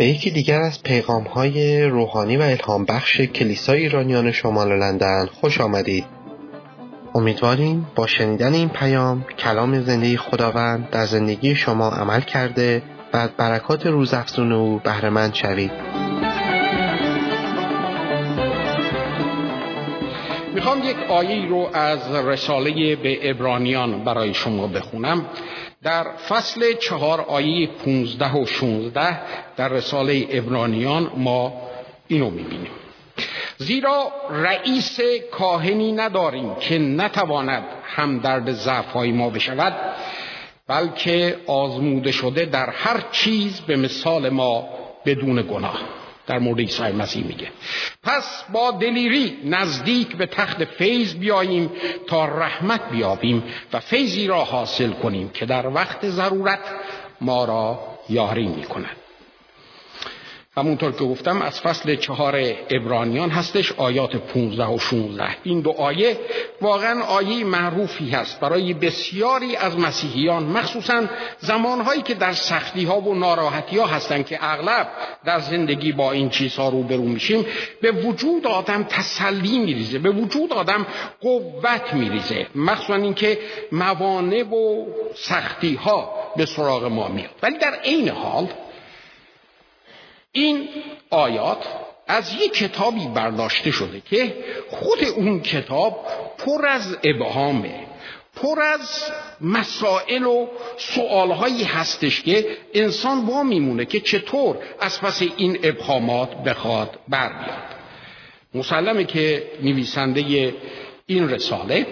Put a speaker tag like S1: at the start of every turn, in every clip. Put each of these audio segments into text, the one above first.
S1: به یکی دیگر از پیغام های روحانی و الهام بخش کلیسای ایرانیان شمال لندن خوش آمدید. امیدواریم با شنیدن این پیام کلام زندگی خداوند در زندگی شما عمل کرده و برکات روزافزون او بهرهمند شوید.
S2: می‌خوام یک آیه رو از رساله به ابرانیان برای شما بخونم. در فصل چهار آیه 15 و 16 در رساله ابرانیان ما اینو می‌بینیم. زیرا رئیس کاهنی نداریم که نتواند همدرد ضعفهای ما بشود بلکه آزموده شده در هر چیز به مثال ما بدون گناه. در مورد عیسی مسیح میگه. پس با دلیری نزدیک به تخت فیض بیاییم تا رحمت بیابیم و فیضی را حاصل کنیم که در وقت ضرورت ما را یاری می‌کند. همونطور که گفتم از فصل چهار ابرانیان هستش آیات 15 و 16 این دو آیه واقعا آیه معروفی هست. برای بسیاری از مسیحیان مخصوصا زمانهایی که در سختی ها و ناراحتی ها هستن که اغلب در زندگی با این چیزها روبرو میشیم به وجود آدم تسلی میریزه به وجود آدم قوت میریزه. مخصوصا اینکه موانع و سختی ها به سراغ ما میاد. ولی در عین حال این آیات از یک کتابی برداشته شده که خود اون کتاب پر از ابهامه پر از مسائل و سوالهایی هستش که انسان با میمونه که چطور از پس این ابهامات بخواد بر بیاد مسلمه که نویسنده این رساله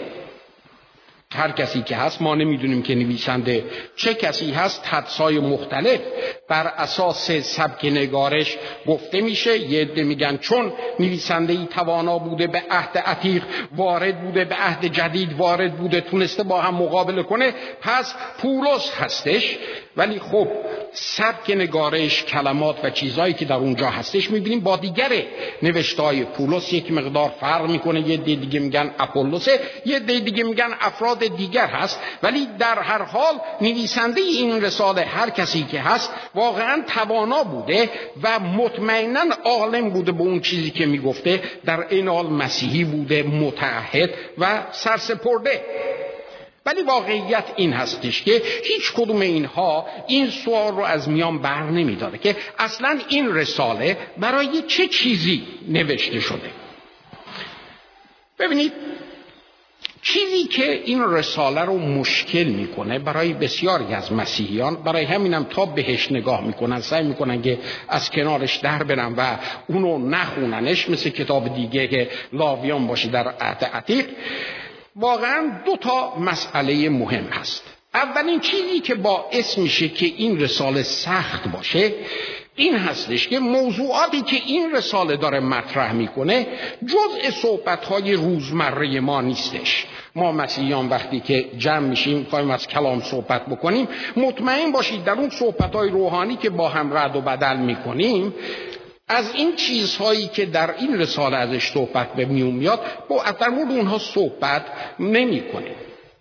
S2: هر کسی که هست ما نمی‌دونیم که نویسنده چه کسی هست. حدسای مختلف بر اساس سبک نگارش گفته میشه. یه عده میگن چون نویسنده ای توانا بوده به عهد عتیق وارد بوده به عهد جدید وارد بوده تونسته با هم مقابله کنه پس پولس هستش. ولی خب سبک نگارش کلمات و چیزهایی که در اونجا هستش می‌بینیم با دیگر نوشتای پولس یک مقدار فرق می‌کنه. یه دی دیگه میگن اپولوسه یه دی دیگه میگن افراد دیگر هست ولی در هر حال نویسنده این رساله هر کسی که هست واقعا توانا بوده و مطمئنا عالم بوده به اون چیزی که می‌گفته در این حال مسیحی بوده متعهد و سرسپرده. ولی واقعیت این هستش که هیچ کدوم اینها این سوال رو از میان بر نمیداره که اصلا این رساله برای چه چیزی نوشته شده. ببینید چیزی که این رساله رو مشکل می‌کنه برای بسیاری از مسیحیان برای همینم تا بهش نگاه می‌کنن سعی می‌کنن که از کنارش در برن و اونو نخوننش مثل کتاب دیگه که لاویان باشه در عهد عتیق. واقعا دو تا مسئله مهم هست. اولین چیزی که باعث میشه که این رساله سخت باشه این هستش که موضوعاتی که این رساله داره مطرح می‌کنه جزء صحبتهای روزمره ما نیستش. ما مسیحیان وقتی که جمع میشیم خواهیم از کلام صحبت بکنیم مطمئن باشید در اون صحبتهای روحانی که با هم رد و بدل می‌کنیم از این چیزهایی که در این رساله ازش صحبت به میون میاد با مورد اونها صحبت نمی‌کنیم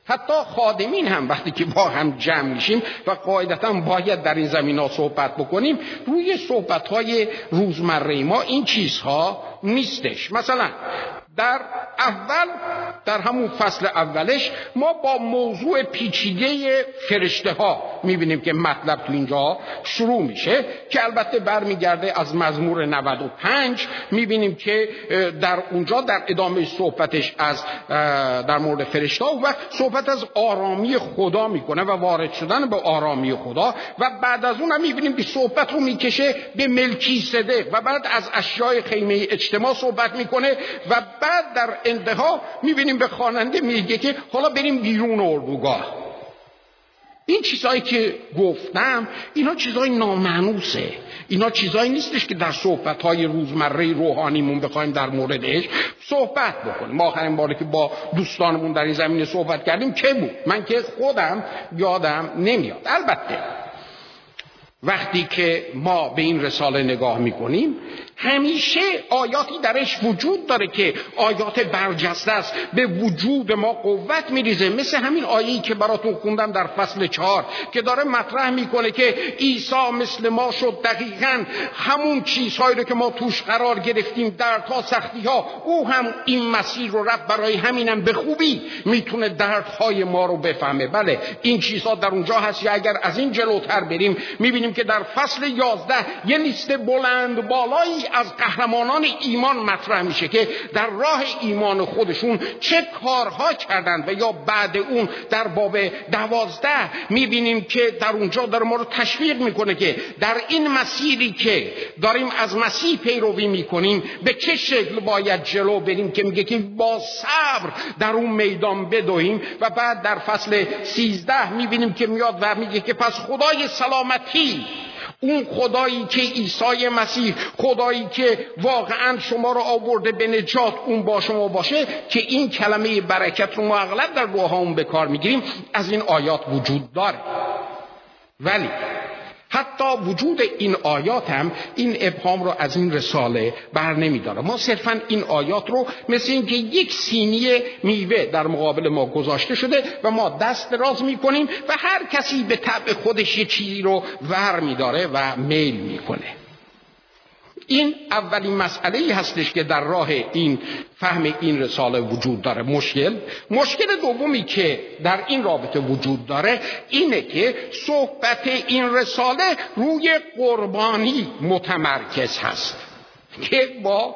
S2: حتی خادمین هم وقتی که با هم جمع میشیم و قاعدتا باید در این زمین ها صحبت بکنیم روی صحبت های روزمره ما این چیزها نیستش. مثلا در اول در همون فصل اولش ما با موضوع پیچیده فرشته ها می‌بینیم که مطلب تو اینجا شروع میشه که البته برمیگرده از مزمور 95 می‌بینیم که در اونجا در ادامه صحبتش از در مورد فرشته و صحبت از آرامی خدا می‌کنه و وارد شدن به آرامی خدا و بعد از اون هم می‌بینیم که صحبت رو می‌کشه به ملکی سده و بعد از اشیای خیمه اجتماع صحبت می‌کنه و بعد در انتها می‌بینیم به خواننده میگه که حالا بریم بیرون اردوگاه. این چیزهایی که گفتم اینا چیزهای نامعنوسه اینا چیزهایی نیستش که در صحبتهای روزمره روحانیمون بخوایم در موردش صحبت بکنیم. آخرین باری که با دوستانمون در این زمینه صحبت کردیم که بود؟ من که خودم یادم نمیاد. البته وقتی که ما به این رساله نگاه می‌کنیم همیشه آیاتی درش وجود داره که آیات برجسته است. به وجود ما قوت میریزه. مثل همین آیه‌ای که براتون خوندم در فصل چهار که داره مطرح می‌کنه که عیسی مثل ما شد دقیقا همون چیزهایی رو که ما توش قرار گرفتیم در تا سختی ها او هم این مسیر رو رفت. برای همینم به خوبی می‌تونه دردهای ما رو بفهمه. بله این چیزها در اونجا هست یا اگر از این جلوتر بریم می‌بینیم که در فصل یازده یه لیست بلند بالایی از قهرمانان ایمان مطرح میشه که در راه ایمان خودشون چه کارها کردند و یا بعد اون در باب دوازده می‌بینیم که در اونجا در ما رو تشویق می‌کنه که در این مسیری که داریم از مسیح پیروی می‌کنیم به چه شکل باید جلو بریم که میگه که با صبر در اون میدان بدویم و بعد در فصل سیزده می‌بینیم که میاد و میگه که پس خدای سلامتی اون خدایی که عیسی مسیح خدایی که واقعا شما رو آورده به نجات اون با شما باشه که این کلمه برکت رو ما اغلب در دعاهامون به کار می‌گیریم. از این آیات وجود داره. ولی حتی وجود این آیات هم این ابهام رو از این رساله بر نمیداره. ما صرفا این آیات رو مثل اینکه یک سینی میوه در مقابل ما گذاشته شده و ما دست دراز می‌کنیم و هر کسی به طبع خودش یه چیزی رو ور میداره و میل می‌کنه. این اولین مسئله ای هستش که در راه این فهم این رساله وجود داره. مشکل مشکل دومی که در این رابطه وجود داره اینه که صحبت این رساله روی قربانی متمرکز هست که با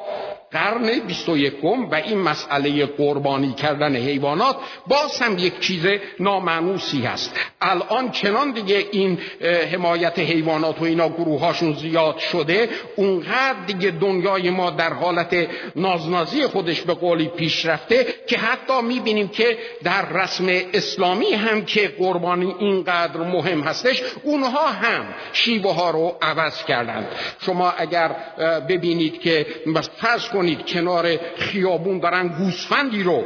S2: قرن 21 و این مسئله قربانی کردن حیوانات باز هم یک چیز نامعنوسی هست. الان چنان دیگه این حمایت حیوانات و اینا گروهاشون زیاد شده اونقدر دیگه دنیای ما در حالت نازنازی خودش به قولی پیش رفته که حتی می‌بینیم که در رسم اسلامی هم که قربانی اینقدر مهم هستش اونها هم شیوه ها رو عوض کردند. شما اگر ببینید که فرض کنید کنار خیابون دارن گوسفندی رو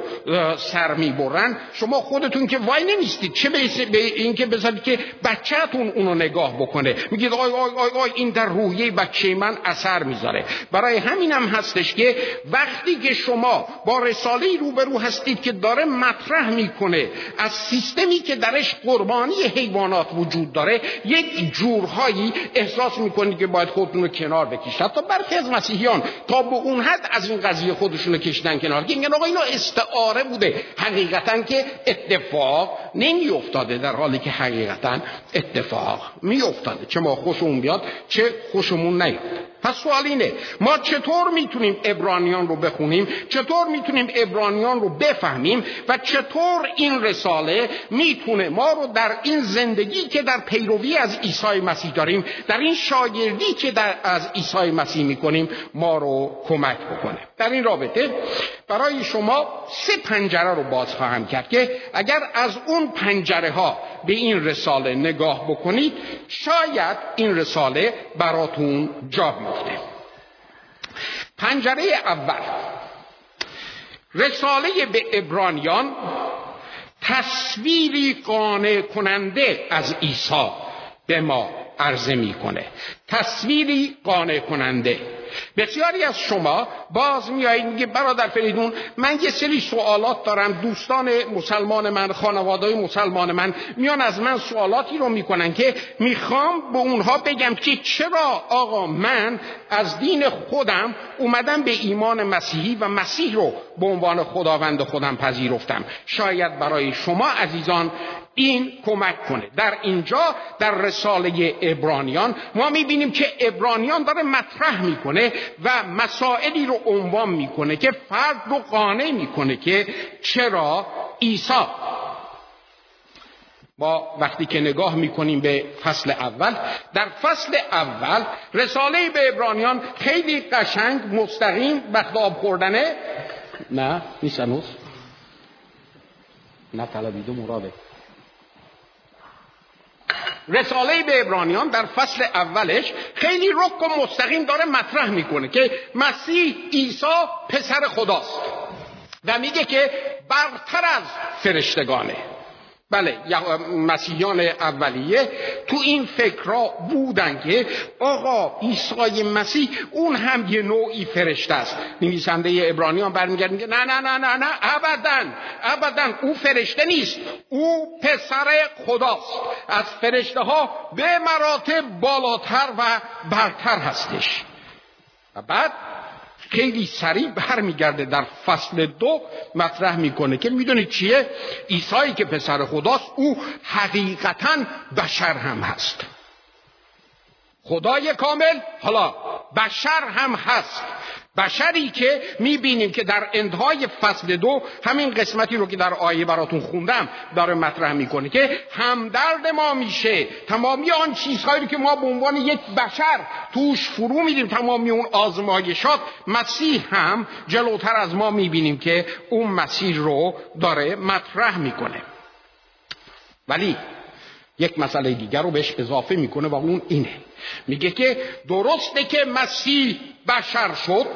S2: سر می‌برن. شما خودتون که وای نمیستید چه به این که بذارید که بچهتون اونو نگاه بکنه. میگید آی آی آی آی این در روحیه بچه من اثر می‌ذاره. برای همینم هم هستش که وقتی که شما با رساله روبرو هستید که داره مطرح می‌کنه از سیستمی که درش قربانی حیوانات وجود داره یک جورهایی احساس می‌کنید که باید خودتون رو کنار بکشید. حتی برخی از مسیحیان تا به اون حد از این قضیه خودشون رو کشیدن کنار. که میگن آقا اینو استعاره بوده. حقیقتا که اتفاق نمی افتاده در حالی که حقیقتا اتفاق می افتاده چه ما خوشمون بیاد چه خوشمون نیاد. پس سوال اینه ما چطور می‌تونیم ابرانیان رو بخونیم؟ چطور می‌تونیم ابرانیان رو بفهمیم؟ و چطور این رساله می‌تونه ما رو در این زندگی که در پیروی از عیسی مسیح داریم در این شاگردی که در از عیسی مسیح می‌کنیم ما رو کمک بکنه؟ در این رابطه برای شما سه پنجره رو باز خواهم کرد که اگر از اون پنجره ها به این رساله نگاه بکنید شاید این رساله براتون جا بیفته. پنجره اول. رساله به ابرانیان تصویری قانع کننده از عیسی به ما عرضه می‌کنه. تصویری قانع کننده. بسیاری از شما باز میایید میگه برادر فریدون من یه سری سوالات دارم. دوستان مسلمان من خانواده مسلمان من میان از من سوالاتی رو می‌کنن که می‌خوام به اونها بگم که چرا آقا من از دین خودم اومدم به ایمان مسیحی و مسیح رو به عنوان خداوند خودم پذیرفتم. شاید برای شما عزیزان این کمک کنه. در اینجا در رساله ابرانیان ما می‌بینیم که ابرانیان داره مطرح می‌کنه و مسائلی رو عنوان می‌کنه که فرد رو قانع می‌کنه که چرا عیسی. ما وقتی که نگاه می‌کنیم به فصل اول در فصل اول رساله به ابرانیان خیلی قشنگ مستقیم وقت آب خوردنه. نه نیست هنوز. نه طلبیده مراده رساله به ابرانیان در فصل اولش خیلی رک و مستقیم داره مطرح می‌کنه که مسیح عیسی پسر خداست و میگه که برتر از فرشتگانه. بله مسیحیان اولیه تو این فکرها بودن که آقا عیسی مسیح اون هم یه نوعی فرشته است. نویسنده ابرانیان برمیگرد میگه نه نه نه نه نه ابدا ابدا او فرشته نیست. او پسر خداست. از فرشته ها به مراتب بالاتر و برتر هستش. و بعد خیلی سریع برمیگرده در فصل دو مطرح می‌کنه که می‌دونید چیه؟ ایسایی که پسر خداست او حقیقتا بشر هم هست. خدای کامل حالا بشر هم هست. بشری که می‌بینیم که در انتهای فصل دو همین قسمتی رو که در آیه براتون خوندم داره مطرح می‌کنه که همدرد ما میشه. تمامی آن چیزهایی که ما به عنوان یک بشر توش فرو میدیم تمامی اون آزمایشات مسیح هم جلوتر از ما می‌بینیم که اون مسیح رو داره مطرح می‌کنه. ولی یک مسئله دیگر رو بهش اضافه می‌کنه و اون اینه. میگه که درسته که مسیح بشر شد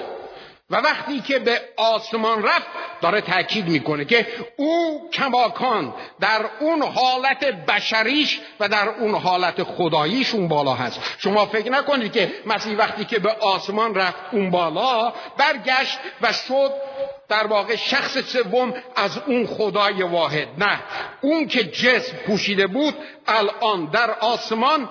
S2: و وقتی که به آسمان رفت داره تاکید می‌کنه که او کماکان در اون حالت بشریش و در اون حالت خداییش اون بالا هست. شما فکر نکنید که مسیح وقتی که به آسمان رفت اون بالا برگشت و شد در واقع شخص سوم از اون خدای واحد. نه اون که جسم پوشیده بود الان در آسمان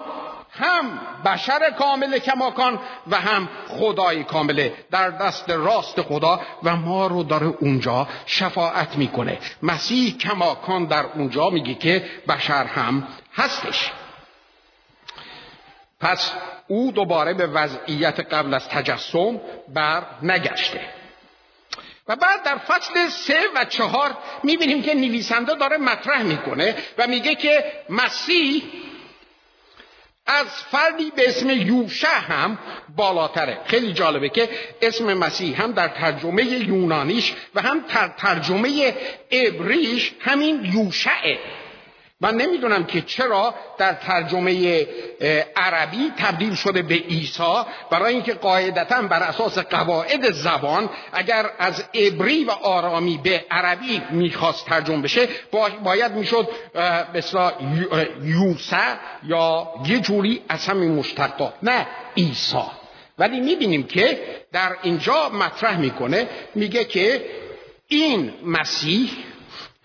S2: هم بشر کامل کماکان و هم خدای کامله در دست راست خدا و ما رو داره اونجا شفاعت می‌کنه. مسیح کماکان در اونجا میگه که بشر هم هستش. پس او دوباره به وضعیت قبل از تجسم بر نگشته و بعد در فصل سه و چهار می‌بینیم که نویسنده داره مطرح می‌کنه و میگه که مسیح از فردی به اسم یوشع هم بالاتره. خیلی جالبه که اسم مسیح هم در ترجمه یونانیش و هم در ترجمه عبریش همین یوشعه. من نمی‌دونم که چرا در ترجمه عربی تبدیل شده به عیسی برای اینکه قاعدتا بر اساس قواعد زبان اگر از عبری و آرامی به عربی می‌خواست ترجمه بشه باید می‌شد مثلا یوسع یا یه جوری از همین مشتقات نه عیسی. ولی می‌بینیم که در اینجا مطرح می‌کنه میگه که این مسیح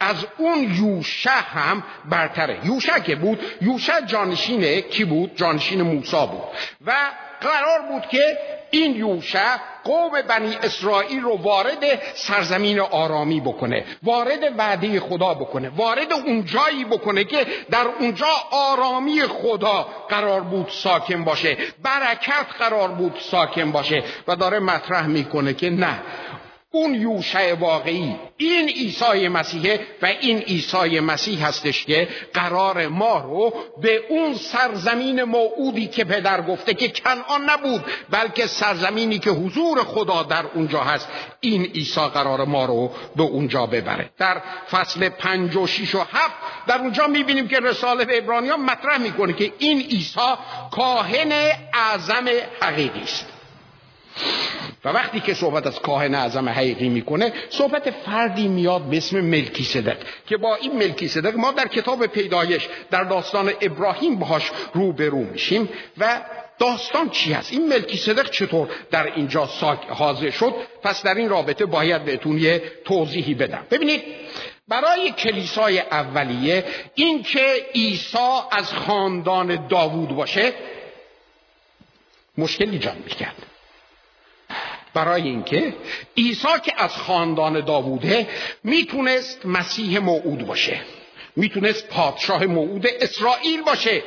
S2: از اون یوشع هم برتره. یوشع که بود؟ یوشع جانشین کی بود؟ جانشین موسا بود. و قرار بود که این یوشع قوم بنی اسرائیل رو وارد سرزمین آرامی بکنه وارد وعده خدا بکنه وارد اون جایی بکنه که در اونجا آرامی خدا قرار بود ساکن باشه برکت قرار بود ساکن باشه. و داره مطرح می‌کنه که نه اون یوشع واقعی. این عیسی مسیحه و این عیسی مسیح هستش که قرار ما رو به اون سرزمین موعودی که پدر گفته که کنعان نبود بلکه سرزمینی که حضور خدا در اونجا هست این عیسی قرار ما رو به اونجا ببره. در فصل پنج و شیش و هفت در اونجا می‌بینیم که رساله به ابرانیان مطرح می‌کنه که این عیسی کاهن اعظم حقیقی است. و وقتی که صحبت از کاهن اعظم حقیقی می‌کنه صحبت فردی میاد به اسم ملکی صدق که با این ملکی صدق ما در کتاب پیدایش در داستان ابراهیم باهاش روبرو میشیم و داستان چی هست؟ این ملکی صدق چطور در اینجا حاضر شد؟ پس در این رابطه باید بهتون یه توضیحی بدم. ببینید برای کلیسای اولیه این که عیسی از خاندان داوود باشه مشکل ایجاد می‌کرد. برای اینکه عیسی که از خاندان داووده می‌تونست مسیح موعود باشه می‌تونست پادشاه موعود اسرائیل باشه.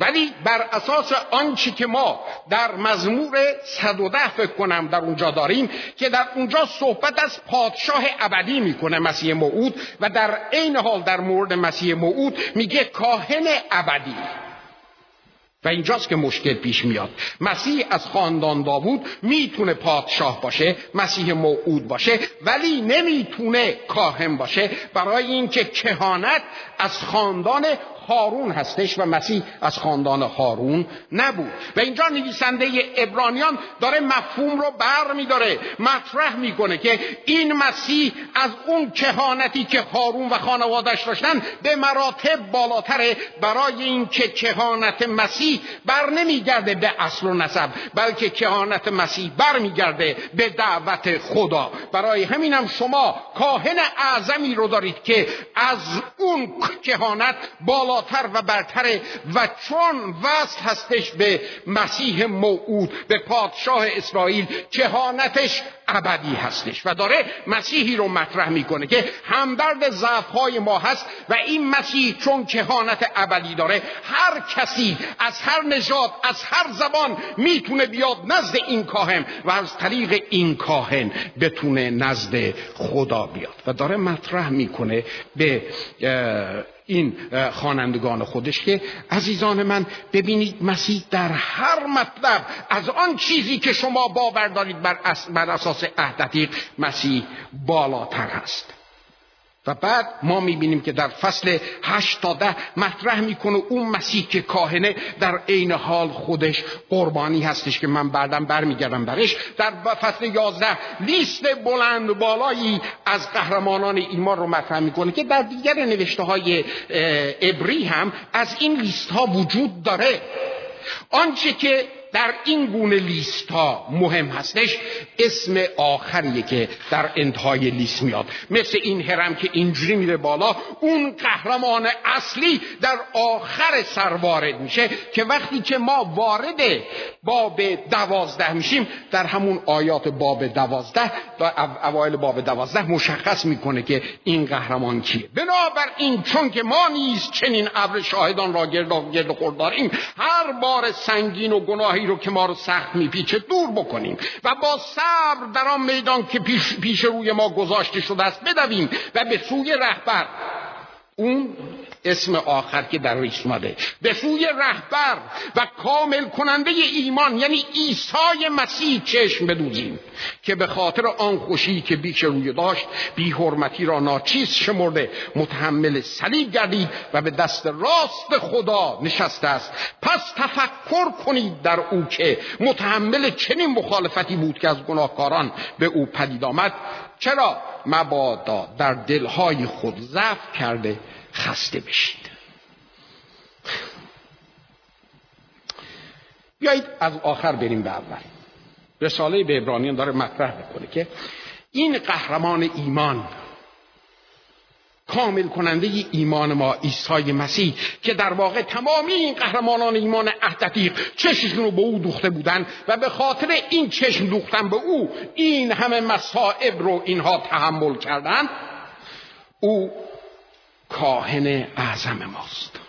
S2: ولی بر اساس آنچه که ما در مزمور 110 فکر کنم در اونجا داریم که در اونجا صحبت از پادشاه ابدی می‌کنه مسیح موعود و در عین حال در مورد مسیح موعود میگه کاهن ابدی. و اینجاست که مشکل پیش میاد. مسیح از خاندان داوود می‌تونه پادشاه باشه مسیح موعود باشه ولی نمی‌تونه کاهن باشه. برای اینکه کهانت از خاندان هارون هستش و مسیح از خاندان هارون نبود. و اینجا نویسنده ابرانیان داره مفهوم رو بر میداره مطرح می‌کنه که این مسیح از اون کهانتی که هارون و خانوادش داشتن به مراتب بالاتره. برای اینکه کهانت مسیح بر نمیگرده به اصل و نسب بلکه کهانت مسیح برمیگرده به دعوت خدا. برای همینم شما کاهن اعظمی رو دارید که از اون کهانت بالاتر و برتره و چون وصل هستش به مسیح موعود به پادشاه اسرائیل کهانتش ابدی هستش و داره مسیحی رو مطرح می‌کنه که همدرد ضعف های ما هست و این مسیح چون کهانت ابدی داره هر کسی از هر نژاد از هر زبان می‌تونه بیاد نزد این کاهن و از طریق این کاهن بتونه نزد خدا بیاد و داره مطرح می‌کنه به این خوانندگان خودش که عزیزان من ببینید مسیح در هر مطلب از آن چیزی که شما باور دارید بر, اساس عهد مسیح بالاتر است و بعد ما می‌بینیم که در فصل هشت تا ده مطرح می‌کنه اون مسیح که کاهنه در عین حال خودش قربانی هستش که من بعدم برمیگردم برش. در فصل یازده لیست بلند بالایی از قهرمانان ایمان رو مطرح می‌کنه که در دیگر نوشته های ابری هم از این لیست ها وجود داره. آنچه که در این گونه لیست ها مهم هستش. اسم آخریه که در انتهای لیست میاد. مثل این هرم که اینجوری میره بالا اون قهرمان اصلی در آخر سر وارد میشه که وقتی که ما وارد باب دوازده میشیم در همون آیات باب دوازده و اوایل باب دوازده مشخص می‌کنه که این قهرمان کیه. این چون که ما نیست چنین ابر شاهدان را گرد گرد خورد هر بار سنگین و گناهی رو که ما رو سخت میپیچه دور بکنیم و با صبر در آن میدان که پیش, پیش روی ما گذاشته شده است بدویم و به سوی رهبر. اون اسم آخر که در ریس اومده. به سوی رهبر و کامل کننده ایمان یعنی عیسی مسیح چشم بدوزیم که به خاطر آن خوشی که بیش روی داشت بی حرمتی را ناچیز شمرده متحمل صلیب گردید و به دست راست خدا نشسته است. پس تفکر کنید در او که متحمل چنین مخالفتی بود که از گناهکاران به او پدید آمد. چرا؟ مبادا در دلهای خود ضعف کرده. خسته بشید. بیایید از آخر بریم به اول. رساله به ابرانیان داره مطرح می‌کنه که این قهرمان ایمان کامل کننده ایمان ما عیسی مسیح که در واقع تمامی این قهرمانان ایمان احدتیق چشمشون رو به او دوخته بودن و به خاطر این چشم دوختن به او این همه مصائب رو اینها تحمل کردن او کاهن اعظم ماست.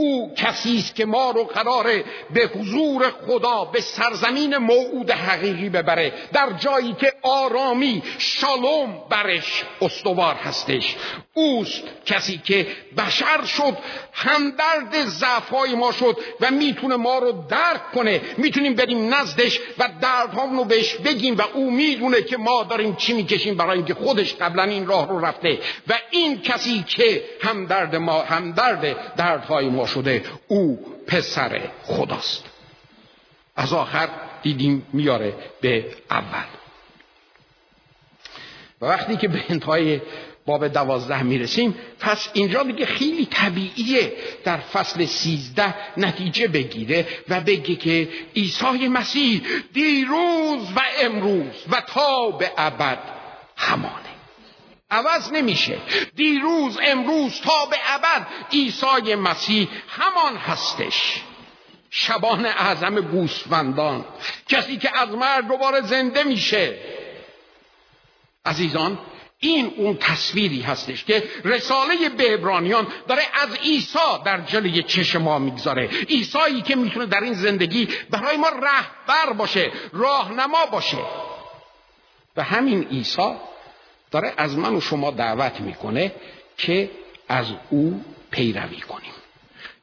S2: او کسی است که ما رو قراره به حضور خدا به سرزمین موعود حقیقی ببره در جایی که آرامی شالوم برش استوار هستش. اوست کسی که بشر شد همدرد ضعفهای ما شد و می‌تونه ما رو درک کنه. می‌تونیم بریم نزدش و دردهامون رو بهش بگیم و او می‌دونه که ما داریم چی می‌کشیم برای اینکه خودش قبلا این راه رو رفته. و این کسی که همدرد ما همدرد دردهای ما شده او پسر خداست. از آخر دیدیم میاره به اول. و وقتی که به انتهای باب دوازده می‌رسیم پس اینجا دیگه خیلی طبیعیه در فصل سیزده نتیجه بگیره و بگه که عیسی مسیح دیروز و امروز و تا به ابد همانه. عوض نمیشه. دیروز امروز تا به ابد عیسی مسیح همان هستش. شبان اعظم گوسفندان کسی که از مرد دوباره زنده میشه. عزیزان این اون تصویری هستش که رساله به ابرانیان داره از عیسی در جلوی چشم ما می‌گذاره. عیسایی که می‌تونه در این زندگی برای ما رهبر باشه راهنما باشه. و همین عیسی داره از من و شما دعوت می‌کنه که از او پیروی کنیم.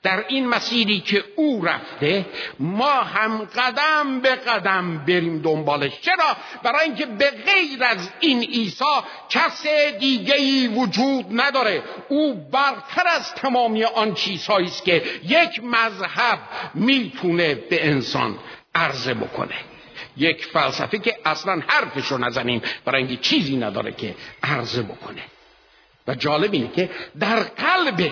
S2: در این مسیری که او رفته ما هم قدم به قدم بریم دنبالش. چرا؟ برای اینکه به غیر از این عیسی کس دیگه وجود نداره. او برتر از تمامی آن چیزهایی است که یک مذهب می‌تونه به انسان عرضه بکنه. یک فلسفه که اصلا حرفشو نزنیم برای اینکه چیزی نداره که عرضه بکنه. و جالب اینه که در قلب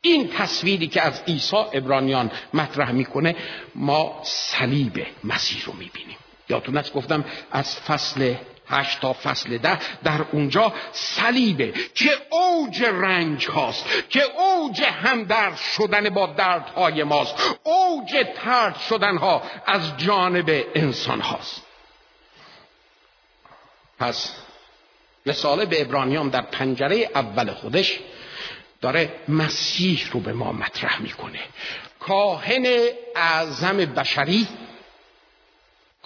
S2: این تصویری که از عیسی ابرانیان مطرح می‌کنه ما صلیب مسیح رو می‌بینیم. یادتون است گفتم از فصل هشت تا فصل ده در اونجا صلیبه که اوج رنج هاست که اوج همدرد شدن با دردهای ماست اوج ترد شدن ها از جانب انسان هاست. پس رساله به ابرانیان در پنجره اول خودش داره مسیح رو به ما مطرح می‌کنه. کاهن اعظم بشری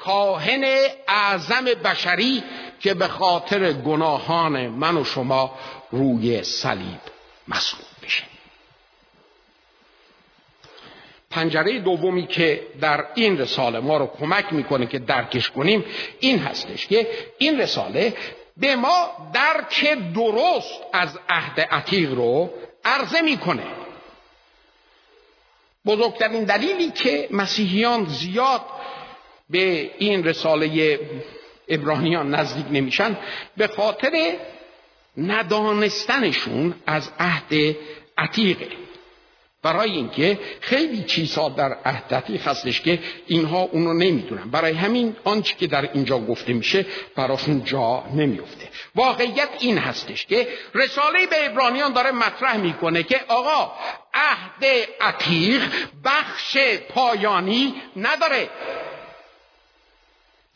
S2: کاهن اعظم بشری که به خاطر گناهان من و شما روی صلیب مسئول بشه. پنجره دومی که در این رساله ما رو کمک می‌کنه که درکش کنیم این هستش که این رساله به ما درک درست از عهد عتیق رو عرضه می‌کنه. بزرگترین دلیلی که مسیحیان زیاد به این رساله ابراهیان نزدیک نمیشن به خاطر ندانستنشون از عهد عتیقه. برای اینکه خیلی چیزها در عهدتی هستش که اینها اونو نمی‌دونن. برای همین آنچه که در اینجا گفته میشه براشون جا نمیفته. واقعیت این هستش که رساله به ابرانیان داره مطرح می‌کنه که آقا عهد عتیق بخش پایانی نداره.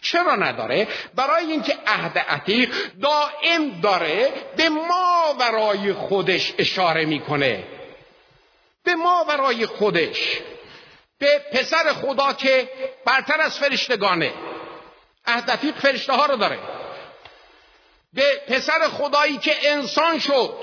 S2: چرا نداره؟ برای اینکه عهد عتیق دائم داره به ما برای خودش اشاره می‌کنه. به ما برای خودش. به پسر خدا که برتر از فرشتگانه. عهد فرشته ها رو داره. به پسر خدایی که انسان شد.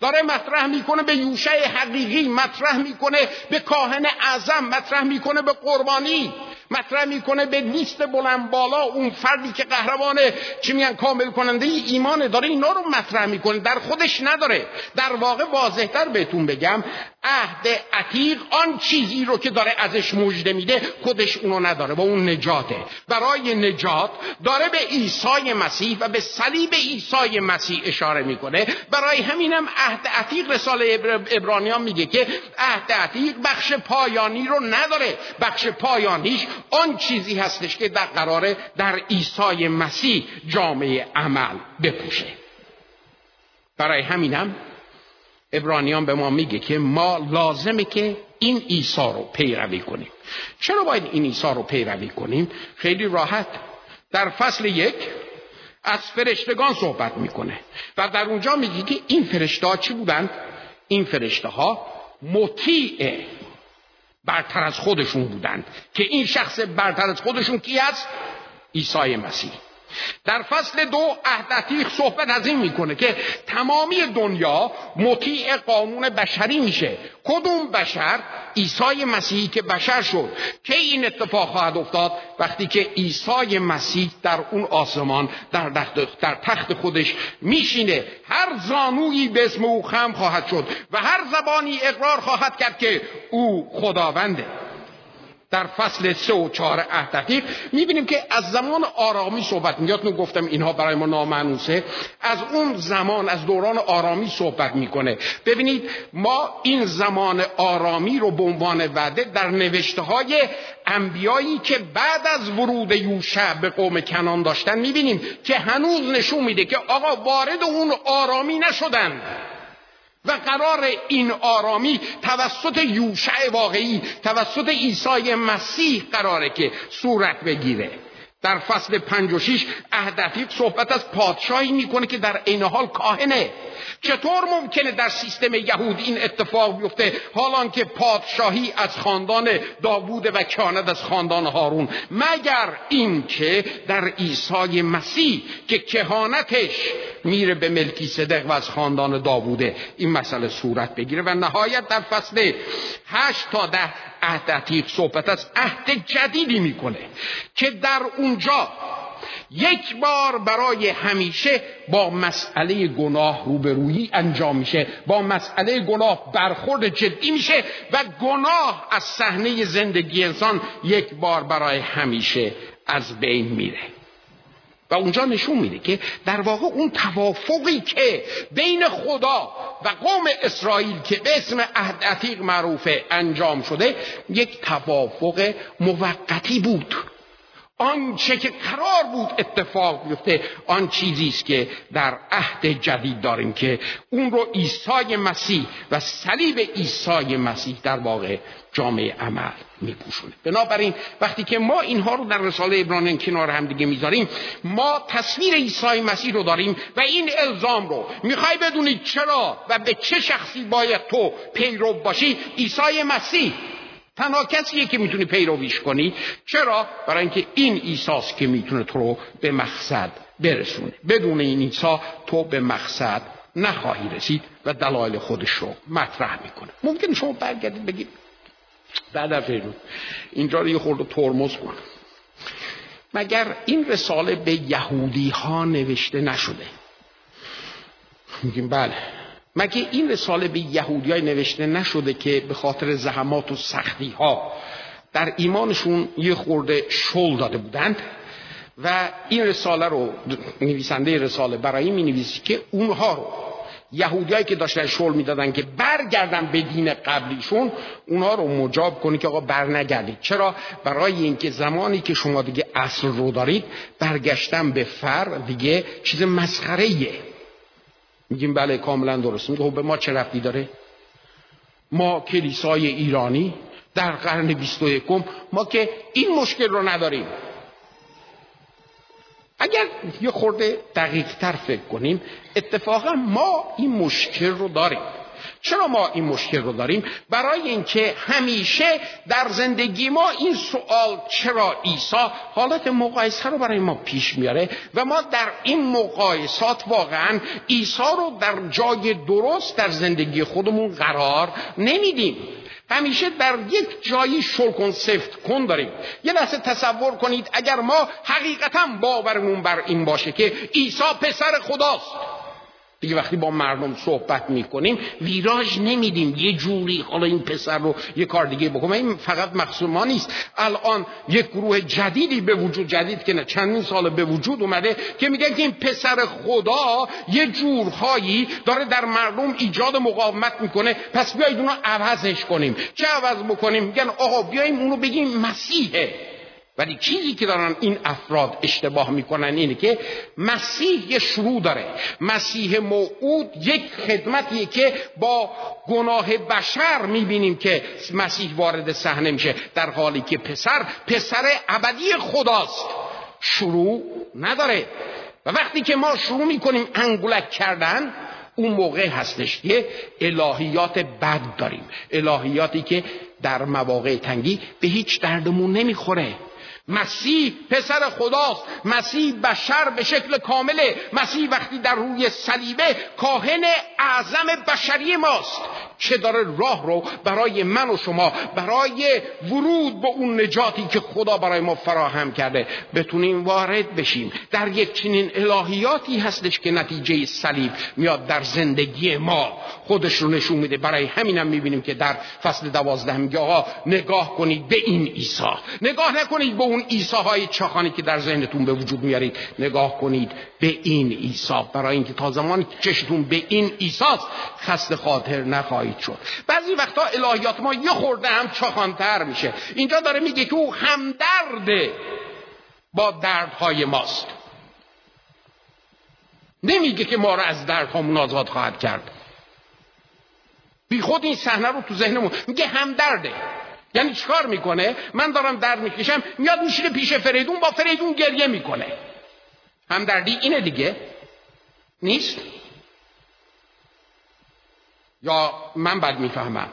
S2: داره مطرح می‌کنه به یوشه حقیقی مطرح می‌کنه به کاهن اعظم مطرح می‌کنه به قربانی. مطرح می‌کنه به لیست بلند بالا اون فردی که قهرمان چی میگن؟ کامل کننده ای ایمانه. داره اینا رو مطرح می‌کنه. در خودش نداره. در واقع واضحتر بهتون بگم عهد عتیق آن چیزی رو که داره ازش مژده میده خودش اونو نداره با اون نجاته. برای نجات داره به عیسی مسیح و به صلیب عیسی مسیح اشاره می‌کنه. برای همینم عهد عتیق رساله ابرانیان میگه که عهد عتیق بخش پایانی رو نداره. بخش پایانیش آن چیزی هستش که در قراره در عیسی مسیح جامعه عمل بپوشه. برای همینم ابرانیان به ما میگه که ما لازمه که این عیسی رو پیروی کنیم. چرا باید این عیسی رو پیروی کنیم؟ خیلی راحت. در فصل یک از فرشتگان صحبت می‌کنه و در اونجا میگه که این فرشته ها چی بودند؟ این فرشته ها مطیع برتر از خودشون بودند. که این شخص برتر از خودشون کی است عیسی مسیح. در فصل دو عهد صحبت از این می‌کنه که تمامی دنیا مطیع قانون بشری میشه. کدوم بشر؟ عیسی مسیحی که بشر شد. که این اتفاق خواهد افتاد؟ وقتی که عیسی مسیح در اون آسمان در, در تخت خودش میشینه هر زانویی به اسم او خم خواهد شد و هر زبانی اقرار خواهد کرد که او خداونده. در فصل سه و چهار عهد می‌بینیم که از زمان آرامی صحبت میاد گفتم اینها برای ما نامعنوسه از اون زمان از دوران آرامی صحبت می‌کنه. ببینید ما این زمان آرامی رو به عنوان وعده در نوشته های انبیایی که بعد از ورود یوشع به قوم کنان داشتن می‌بینیم که هنوز نشون میده که آقا وارد اون آرامی نشدن. و قرار این آرامی توسط یوشع واقعی توسط عیسی مسیح قراره که صورت بگیره. در فصل پنج و شیش اهدفیق صحبت از پادشاهی می‌کنه که در عین حال کاهنه. چطور ممکنه در سیستم یهود این اتفاق بیفته؟ حالان که پادشاهی از خاندان داوود و کاند از خاندان هارون مگر اینکه در عیسی مسیح که کهانتش میره به ملکی صدق و از خاندان داووده این مسئله صورت بگیره و نهایت در فصل هشت تا ده عهد عتیق صحبت از عهد جدیدی می‌کنه که در اونجا یک بار برای همیشه با مسئله گناه روبرویی انجام میشه با مسئله گناه برخورد جدی میشه و گناه از صحنه زندگی انسان یک بار برای همیشه از بین میره. و اونجا نشون میده که در واقع اون توافقی که بین خدا و قوم اسرائیل که به اسم عهد عتیق معروفه انجام شده یک توافق موقتی بود. آنچه که قرار بود اتفاق بیفته آن چیزی است که در عهد جدید داریم که اون رو عیسی مسیح و صلیب عیسی مسیح در واقع جامعه عمل میپوشونه. بنابراین وقتی که ما اینها رو در رساله ابرانیان کنار هم دیگه می‌ذاریم ما تصویر عیسی مسیح رو داریم و این الزام رو می‌خوای بدونید چرا و به چه شخصی باید تو پیرو باشی؟ عیسی مسیح. تنها کسیه که می‌تونی پیرویش کنی. چرا؟ برای اینکه این ایساست که می‌تونه تو رو به مقصد برسونه. بدون این ایسا تو به مقصد نخواهی رسید و دلایل خودش رو مطرح می‌کنه. ممکن شما برگردید بگید. بعد از اینجا رو یه خورده ترمز کن مگر این رساله به یهودی ها نوشته نشده؟ میگیم بله. مگه این رساله به یهودیای نوشته نشده که به خاطر زحمات و سختی ها در ایمانشون یه خورده شل داده بودند؟ و این رساله رو نویسنده رساله برای می نویسی که اونها رو یهودیایی که داشتن شل می‌دادن که برگردن به دین قبلیشون اونها رو مجاب کنی که آقا برنگردید. چرا؟ برای اینکه زمانی که شما دیگه اصل رو دارید برگشتن به فر دیگه چیز مسخره میگیم بله کاملا درست. میگه خب به ما چه رفتی داره؟ ما کلیسای ایرانی در قرن بیست و یکم ما که این مشکل رو نداریم. اگر یه خورده دقیق تر فکر کنیم اتفاقا ما این مشکل رو داریم. چرا ما این مشکل رو داریم؟ برای اینکه همیشه در زندگی ما این سوال چرا عیسی حالت مقایسه رو برای ما پیش میاره و ما در این مقایسات واقعا عیسی رو در جای درست در زندگی خودمون قرار نمیدیم. همیشه در یک جایی شلکن سفت کن داریم. یه لحظه تصور کنید اگر ما حقیقتا باورمون بر این باشه که عیسی پسر خداست. دیگه وقتی با مردم صحبت می‌کنیم ویراژ نمیدیم. یه جوری حالا این پسر رو یه کار دیگه بکنم این فقط مقصود ما نیست. الان یک گروه جدیدی به وجود جدید که نه چندین سال به وجود اومده که میگن که این پسر خدا یه جورهایی داره در مردم ایجاد مقاومت می‌کنه. پس بیایید اونو عوضش کنیم. چه عوض بکنیم؟ میگن آقا بیاییم اونو بگیم مسیحه. ولی چیزی که دارن این افراد اشتباه می‌کنن اینه که مسیح یه شروع داره. مسیح موعود یک خدمتیه که با گناه بشر می‌بینیم که مسیح وارد صحنه میشه در حالی که پسر پسر ابدی خداست. شروع نداره. و وقتی که ما شروع می‌کنیم انگولک کردن اون موقع هستش که الهیات بد داریم. الهیاتی که در مواقع تنگی به هیچ دردمون نمی‌خوره. مسیح پسر خداست. مسیح بشر به شکل کامله. مسیح وقتی در روی صلیبه کاهن اعظم بشری ماست. که داره راه رو برای من و شما برای ورود به اون نجاتی که خدا برای ما فراهم کرده. بتونیم وارد بشیم. در یک چنین الهیاتی هستش که نتیجه صلیب میاد در زندگی ما. خودش رو نشون میده. برای همینم می‌بینیم که در فصل دوازده میگه آقا نگاه کنید به این عیسی. نگاه نکنید به اون عیسی های چاخانی که در ذهنتون به وجود میارید نگاه کنید به این عیسی. برای اینکه تا زمانی چشتون به این عیسی خسته خاطر نخواهید شد. بعضی وقتا الهیات ما یه خورده هم چاخانتر میشه. اینجا داره میگه که او همدرده با دردهای ماست. نمیگه که ما رو از دردهامون آزاد خواهد کرد. بی خود این صحنه رو تو ذهنمون میگه همدرده. یعنی چیکار می‌کنه؟ من دارم درد می‌کشم میاد میشینه پیش فریدون با فریدون گریه می‌کنه. همدردی اینه دیگه. نیست؟ یا من بد می‌فهمم.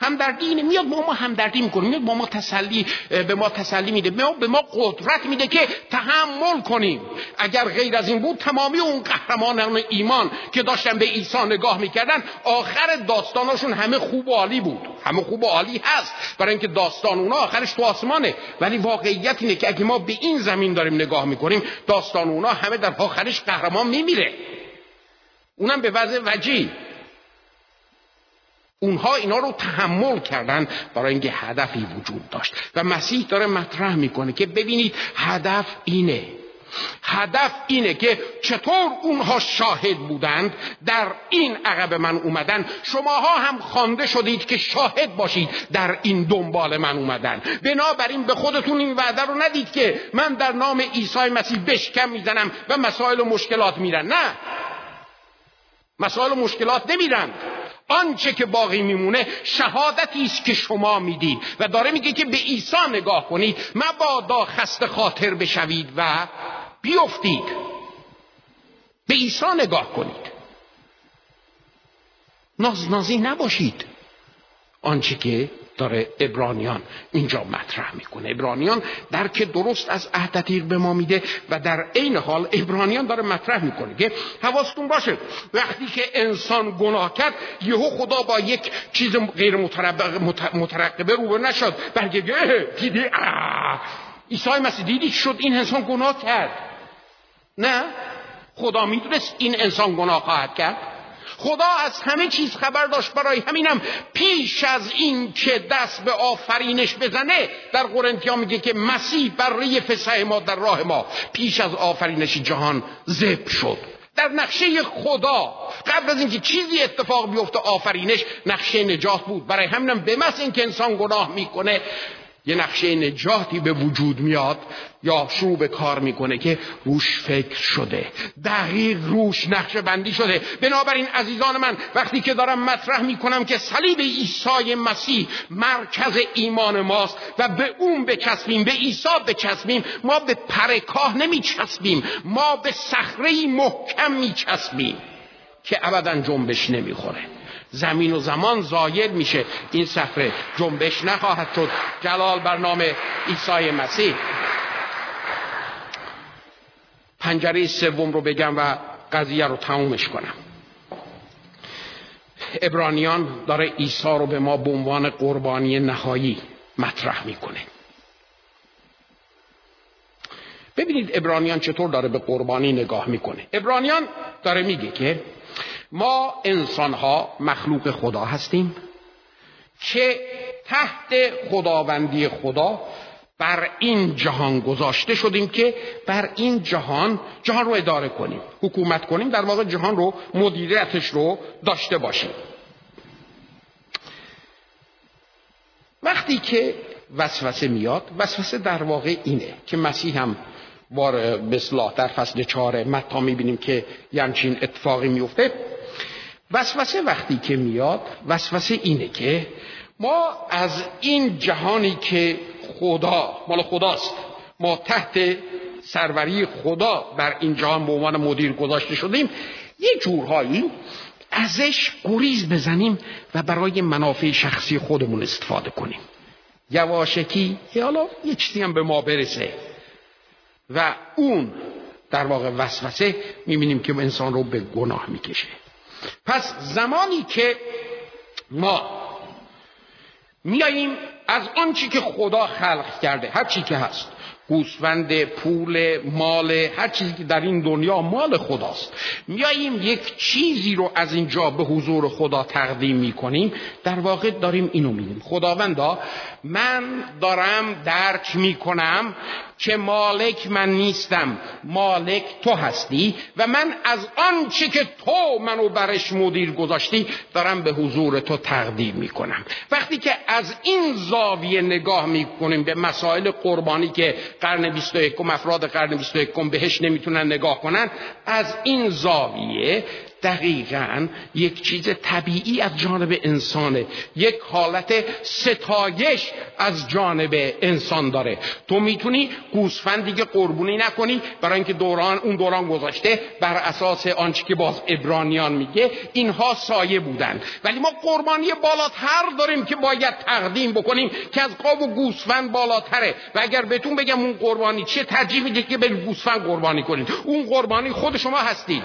S2: همدردی اینه میاد با ما همدردی می‌کنه. میاد با ما تسلی به ما تسلی میده. به ما قدرت میده که تحمل کنیم. اگر غیر از این بود تمامی اون قهرمانان ایمان که داشتن به عیسی نگاه می‌کردن آخر داستاناشون همه خوب و عالی بود. همه خوب و عالی هست. برای اینکه داستان اونا آخرش تو آسمانه. ولی واقعیت اینه که اگه ما به این زمین داریم نگاه می‌کنیم داستان اونا همه در آخرش قهرمان میمیره اونم به وضع وجی اونها اینا رو تحمل کردن برای اینکه هدفی وجود داشت. و مسیح داره مطرح می‌کنه که ببینید هدف اینه. هدف اینه که چطور اونها شاهد بودند در این عقب من اومدن. شماها هم خوانده شدید که شاهد باشید در این دنبال من اومدن. بنابراین به خودتون این وعده رو ندید که من در نام عیسی مسیح بشکم می‌زنم و مسائل و مشکلات میرن. نه. مسائل و مشکلات نمیرن. آنچه که باقی میمونه شهادتی است که شما می‌دید. و داره میگه که به عیسی نگاه کنید. مبادا خسته خاطر بشوید و بیفتید. به عیسی نگاه کنید. ناز نازی نباشید. آنچه که داره ابرانیان اینجا مطرح می‌کنه. ابرانیان درک درست از عهد به ما میده و در عین حال ابرانیان داره مطرح می‌کنه. که حواستون باشه وقتی که انسان گناه کرد یهو خدا با یک چیز غیر مترقبه روبه نشد. بلکه دیدی؟ عیسی مسیح دیدی شد؟ این انسان گناه کرد. نه؟ خدا می‌دونست این انسان گناه خواهد کرد. خدا از همه چیز خبر داشت برای همینم. پیش از این که دست به آفرینش بزنه در قرنتیا میگه که مسیح برای فسح ما در راه ما. پیش از آفرینش جهان زب شد. در نقشه خدا قبل از اینکه چیزی اتفاق بیفته آفرینش نقشه نجات بود. برای همینم به محض اینکه انسان گناه می‌کنه یه نقشه نجاتی به وجود میاد یا شروع به کار می‌کنه که روش فکر شده. دقیق روش نقشه بندی شده. بنابراین عزیزان من وقتی که دارم مطرح می‌کنم که صلیب عیسی مسیح مرکز ایمان ماست و به اون بچسبیم به عیسی بچسبیم ما به پرکاه نمیچسبیم ما به صخره محکم میچسبیم که ابدا جنبش نمی‌خوره. زمین و زمان زایر میشه. این صفره جنبش نخواهد شد. جلال بر نام عیسی مسیح. پنجره سوم رو بگم و قضیه رو تمومش کنم. ابرانیان داره عیسی رو به ما به عنوان قربانی نهایی مطرح می‌کنه. ببینید ابرانیان چطور داره به قربانی نگاه می‌کنه. ابرانیان داره میگه که ما انسان ها مخلوق خدا هستیم که تحت خداوندی خدا بر این جهان گذاشته شدیم که بر این جهان جهان رو اداره کنیم حکومت کنیم در واقع جهان رو مدیریتش رو داشته باشیم. وقتی که وسوسه میاد وسوسه در واقع اینه که مسیح هم بار بسلاح در فصل چهار متا می‌بینیم که یه همچین اتفاقی میفته وسوسه وقتی که میاد وسوسه اینه که ما از این جهانی که خدا مال خداست ما تحت سروری خدا بر این جهان به عنوان مدیر گذاشته شدیم یه جورهایی ازش گریز بزنیم و برای منافع شخصی خودمون استفاده کنیم. یواشکی حالا یه چیزی هم به ما برسه. و اون در واقع وسوسه می‌بینیم که انسان رو به گناه می‌کشه. پس زمانی که ما میاییم از آنچه که خدا خلق کرده هر چی که هست گوسفند پول مال هر چیزی که در این دنیا مال خداست میاییم یک چیزی رو از اینجا به حضور خدا تقدیم می‌کنیم در واقع داریم اینو میگیم. خداوندا من دارم درک می‌کنم که مالک من نیستم. مالک تو هستی و من از آنچه که تو منو برش مدیر گذاشتی دارم به حضور تو تقدیم می‌کنم. وقتی که از این زاویه نگاه می‌کنیم به مسائل قربانی که قرن 21 افراد قرن 21 بهش نمی‌تونن نگاه کنن از این زاویه دقیقا یک چیز طبیعی از جانب انسانه. یک حالت ستایش از جانب انسان داره. تو می‌تونی گوسفند دیگه قربونی نکنی برای اینکه دوران اون دوران گذاشته بر اساس آنچه که باز ابرانیان میگه اینها سایه بودن. ولی ما قربانی بالاتر داریم که باید تقدیم بکنیم که از قاب و گوسفند بالاتره. و اگر بهتون بگم اون قربانی چه ترجیح میده که به گوسفند قربانی کنید. اون قربانی خود شما هستید.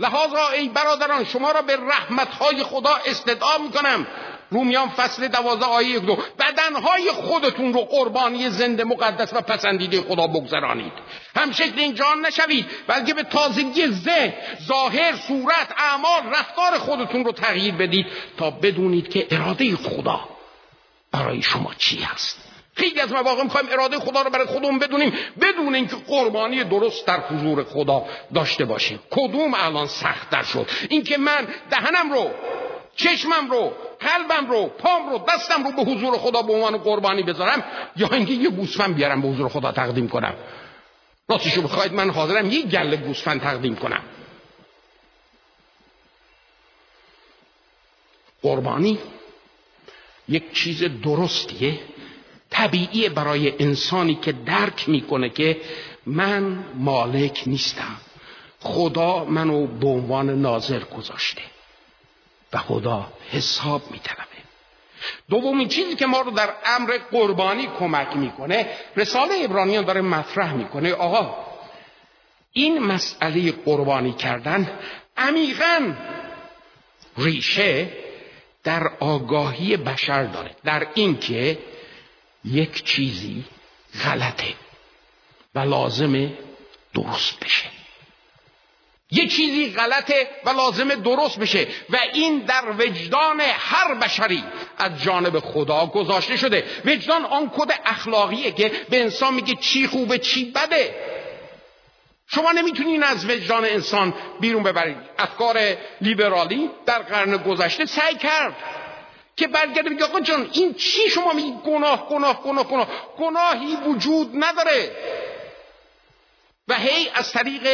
S2: لحاظا ای برادران شما را به رحمتهای خدا استدعا می‌کنم. رومیان فصل دوازده آیه یک دو بدنهای خودتون رو قربانی زنده مقدس و پسندیده خدا بگذرانید. هم شکل این جان نشوید بلکه به تازگی ذهن ظاهر صورت اعمال رفتار خودتون رو تغییر بدید تا بدونید که اراده خدا برای شما چی هست. خیلی از مواقع می‌خوایم اراده خدا رو برای خودمون بدونیم بدون اینکه قربانی درست در حضور خدا داشته باشیم. کدوم الان سختتر شد؟ اینکه من دهنم رو چشمم رو قلبم رو پام رو دستم رو به حضور خدا به عنوان قربانی بذارم یا اینکه یه گوسفند بیارم به حضور خدا تقدیم کنم؟ راستشو بخواید من حاضرم یه گله گوسفند تقدیم کنم. قربانی یک چیز درستیه. طبیعی برای انسانی که درک می‌کنه که من مالک نیستم. خدا منو به عنوان ناظر گذاشته و خدا حساب میطلبه. دومین چیزی که ما رو در امر قربانی کمک می‌کنه رساله ابرانیان داره مطرح می‌کنه. آقا این مسئله قربانی کردن عمیقا ریشه در آگاهی بشر داره. در اینکه یک چیزی غلطه و لازمه درست بشه. یه چیزی غلطه و لازمه درست بشه و این در وجدان هر بشری از جانب خدا گذاشته شده. وجدان آن کد اخلاقیه که به انسان میگه چی خوبه چی بده. شما نمی‌تونین از وجدان انسان بیرون ببرید افکار لیبرالی در قرن گذشته سعی کرد که برگرده بگه آقا جان این چی شما میگی؟ گناه گناه گناه گناه. گناهی وجود نداره. و هی از طریق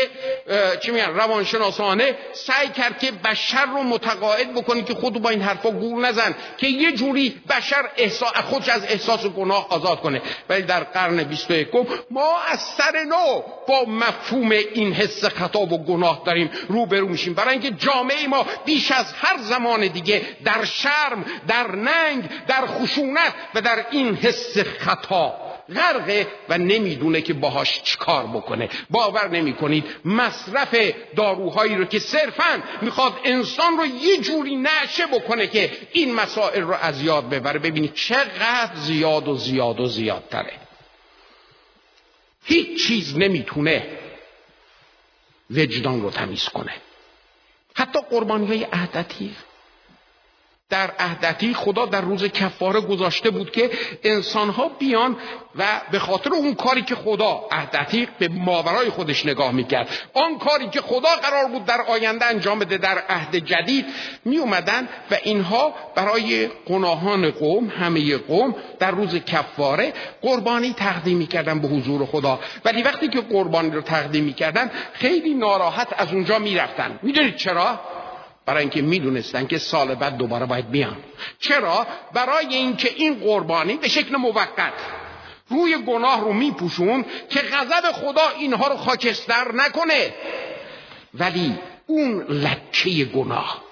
S2: چی میگن روانشناسانه سعی کرد که بشر رو متقاعد بکنه که خودو با این حرفا گول نزن که یه جوری بشر احساس خودش از احساس گناه آزاد کنه. ولی در قرن 21 ما از سر نو با مفهوم این حس خطا و گناه داریم روبرو میشیم. برای اینکه جامعه ما بیش از هر زمان دیگه در شرم در ننگ در خشونت و در این حس خطا. غرقه و نمی‌دونه که باهاش چیکار بکنه. باور نمی‌کنید مصرف داروهایی رو که صرفا می‌خواد انسان رو یه جوری نشه بکنه که این مسائل رو از یاد ببره. ببینید چقدر زیاد و زیاد و زیادتره. هیچ چیز نمی‌تونه وجدان رو تمیز کنه. حتی قربانی های عهدتی. در عهدتی خدا در روز کفاره گذاشته بود که انسانها بیان و به خاطر اون کاری که خدا عهدتی به ماورای خودش نگاه می‌کرد. آن کاری که خدا قرار بود در آینده انجام بده در عهد جدید می اومدن و اینها برای گناهان قوم همه قوم در روز کفاره قربانی تقدیم می‌کردن به حضور خدا. ولی وقتی که قربانی رو تقدیم می‌کردن خیلی ناراحت از اونجا می‌رفتن. می‌دونید چرا؟ برای اینکه می‌دونستن که سال بعد دوباره باید بیان. چرا؟ برای اینکه این قربانی به شکل موقت روی گناه رو میپوشون که غضب خدا اینها رو خاکستر نکنه. ولی اون لکه گناه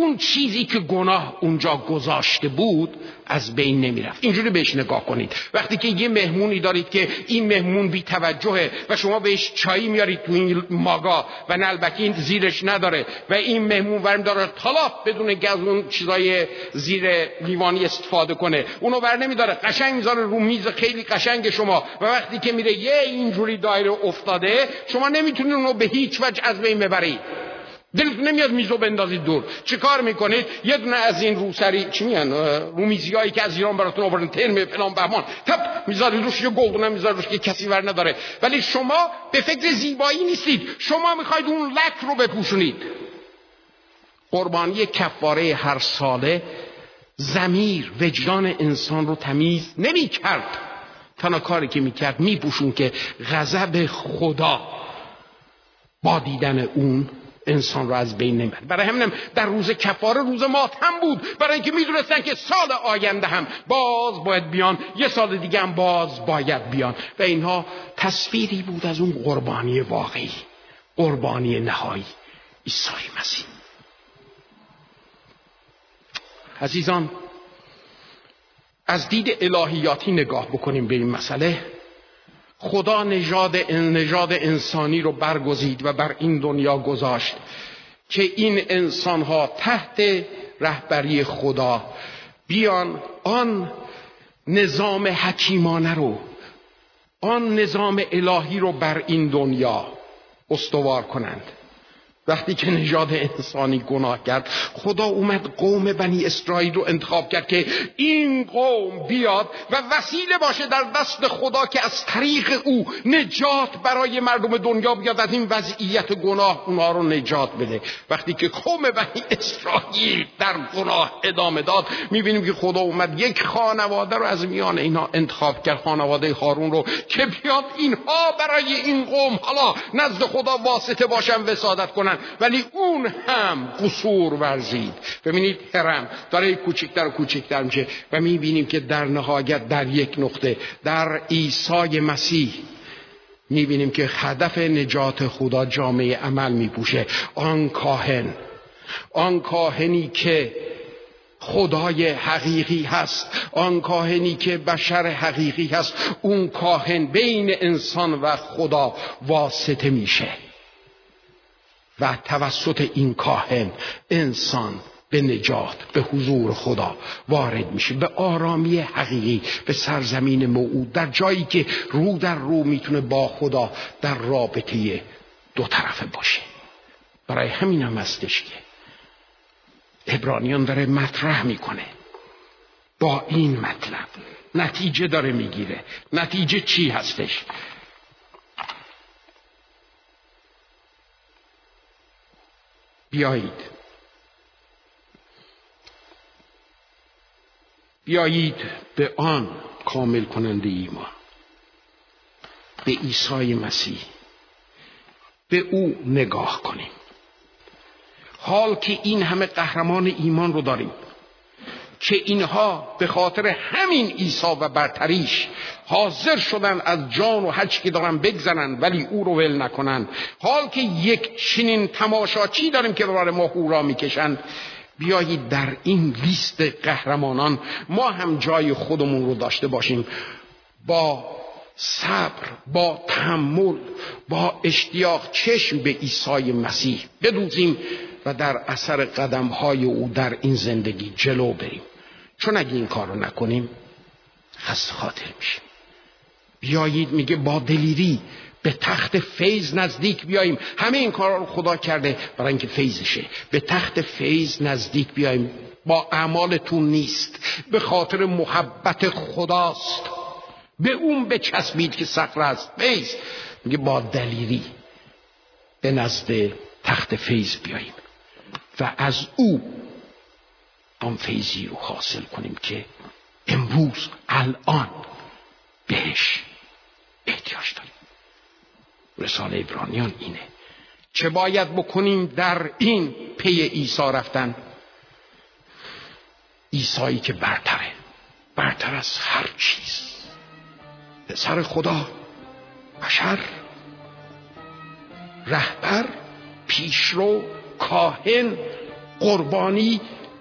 S2: اون چیزی که گناه اونجا گذاشته بود از بین نمی‌رفت. اینجوری بهش نگاه کنید. وقتی که یه مهمونی دارید که این مهمون بی توجهه و شما بهش چایی میارید تو این ماگا و نلبکی زیرش نداره و این مهمون ورم داره طلاق بدون که اون چیزای زیر لیوانی استفاده کنه. اونو ور نمیداره. قشنگ می‌ذاره رو میز خیلی قشنگ شما و وقتی که میره یه اینجوری دایره افتاده شما نمی‌تونید اونو به هیچ وجه از بین ببرید. دلتون نمیاد میزو بندازید دور. چه کار می‌کنید؟ یه دونه از این روسری چی میگن؟ رومیزی هایی که از ایران براتون آوردن ترم فلان بهمان. تپ می‌ذارید روش یه گلدونه می‌ذارید روش که کسی ور نداره. ولی شما به فکر زیبایی نیستید. شما می‌خواید اون لک رو بپوشونید. قربانی کفاره هر ساله زمیر وجدان انسان رو تمیز نمی‌کرد. تنها کاری که می‌کرد میپوشون که غضب خدا با دیدن اون انسان رو از بین نمی‌بره. برای همینم در روز کفاره روز ماتم بود. برای اینکه می‌دونستن که سال آینده هم. باز باید بیان. یه سال دیگه هم باز باید بیان. و اینها تصویری بود از اون قربانی واقعی. قربانی نهایی عیسی مسیح. عزیزان از دید الهیاتی نگاه بکنیم به این مسئله. خدا نژاد نژاد انسانی رو برگزید و بر این دنیا گذاشت که این انسان ها تحت رهبری خدا بیان آن نظام حکیمانه رو آن نظام الهی رو بر این دنیا استوار کنند. وقتی که نژاد انسانی گناه کرد خدا اومد قوم بنی اسرائیل رو انتخاب کرد که این قوم بیاد و وسیله باشه در دست خدا که از طریق او نجات برای مردم دنیا بیاد از این وضعیت گناه اونها رو نجات بده. وقتی که قوم بنی اسرائیل در گناه ادامه داد می‌بینیم که خدا اومد یک خانواده رو از میان اینها انتخاب کرد. خانواده هارون رو که بیاد اینها برای این قوم حالا نزد خدا واسطه باشن وسادت کنن. ولی اون هم قصور ورزید. ببینید هرم داره کوچکتر و کوچکتر میشه و می‌بینیم که در نهایت در یک نقطه در عیسی مسیح می‌بینیم که هدف نجات خدا جامعه عمل میپوشه. آن کاهن آن کاهنی که خدای حقیقی هست آن کاهنی که بشر حقیقی هست اون کاهن بین انسان و خدا واسطه میشه. و توسط این کاهن انسان به نجات به حضور خدا وارد میشه به آرامی حقیقی به سرزمین موعود در جایی که رو در رو می‌تونه با خدا در رابطه دو طرفه باشه. برای همین هم هستش که ابرانیان داره مطرح می‌کنه. با این مطلب نتیجه داره می‌گیره. نتیجه چی هستش؟ بیایید. بیایید به آن کامل کننده ایمان به عیسی مسیح. به او نگاه کنیم. حال که این همه قهرمان ایمان رو داریم. که اینها به خاطر همین عیسی و برتریش حاضر شدن از جان و حج که دارن بگذنن ولی او رو ول نکنن. حال که یک چنین تماشاچی داریم که برای ما هورا می‌کشند بیایید در این لیست قهرمانان ما هم جای خودمون رو داشته باشیم. با صبر با تحمل با اشتیاق چشم به عیسی مسیح بدوزیم و در اثر قدم های او در این زندگی جلو بریم. چون اگه این کار رو نکنیم خست خاطر میشیم بیایید میگه با دلیری به تخت فیض نزدیک بیاییم. همه این کارا رو خدا کرده برای اینکه فیضشه. به تخت فیض نزدیک بیاییم. با اعمالتون نیست. به خاطر محبت خداست. به اون بچسبید که سفر است فیض. میگه با دلیری به نزد تخت فیض بیاییم. و از او آن فیضی رو حاصل کنیم که امروز الان بهش احتیاج داریم. رساله ابرانیان اینه. چه باید بکنیم در این پی عیسی رفتن؟ عیسایی که برتره. برتر از هر چیز. پسر خدا بشر رهبر پیشرو کاهن قربانی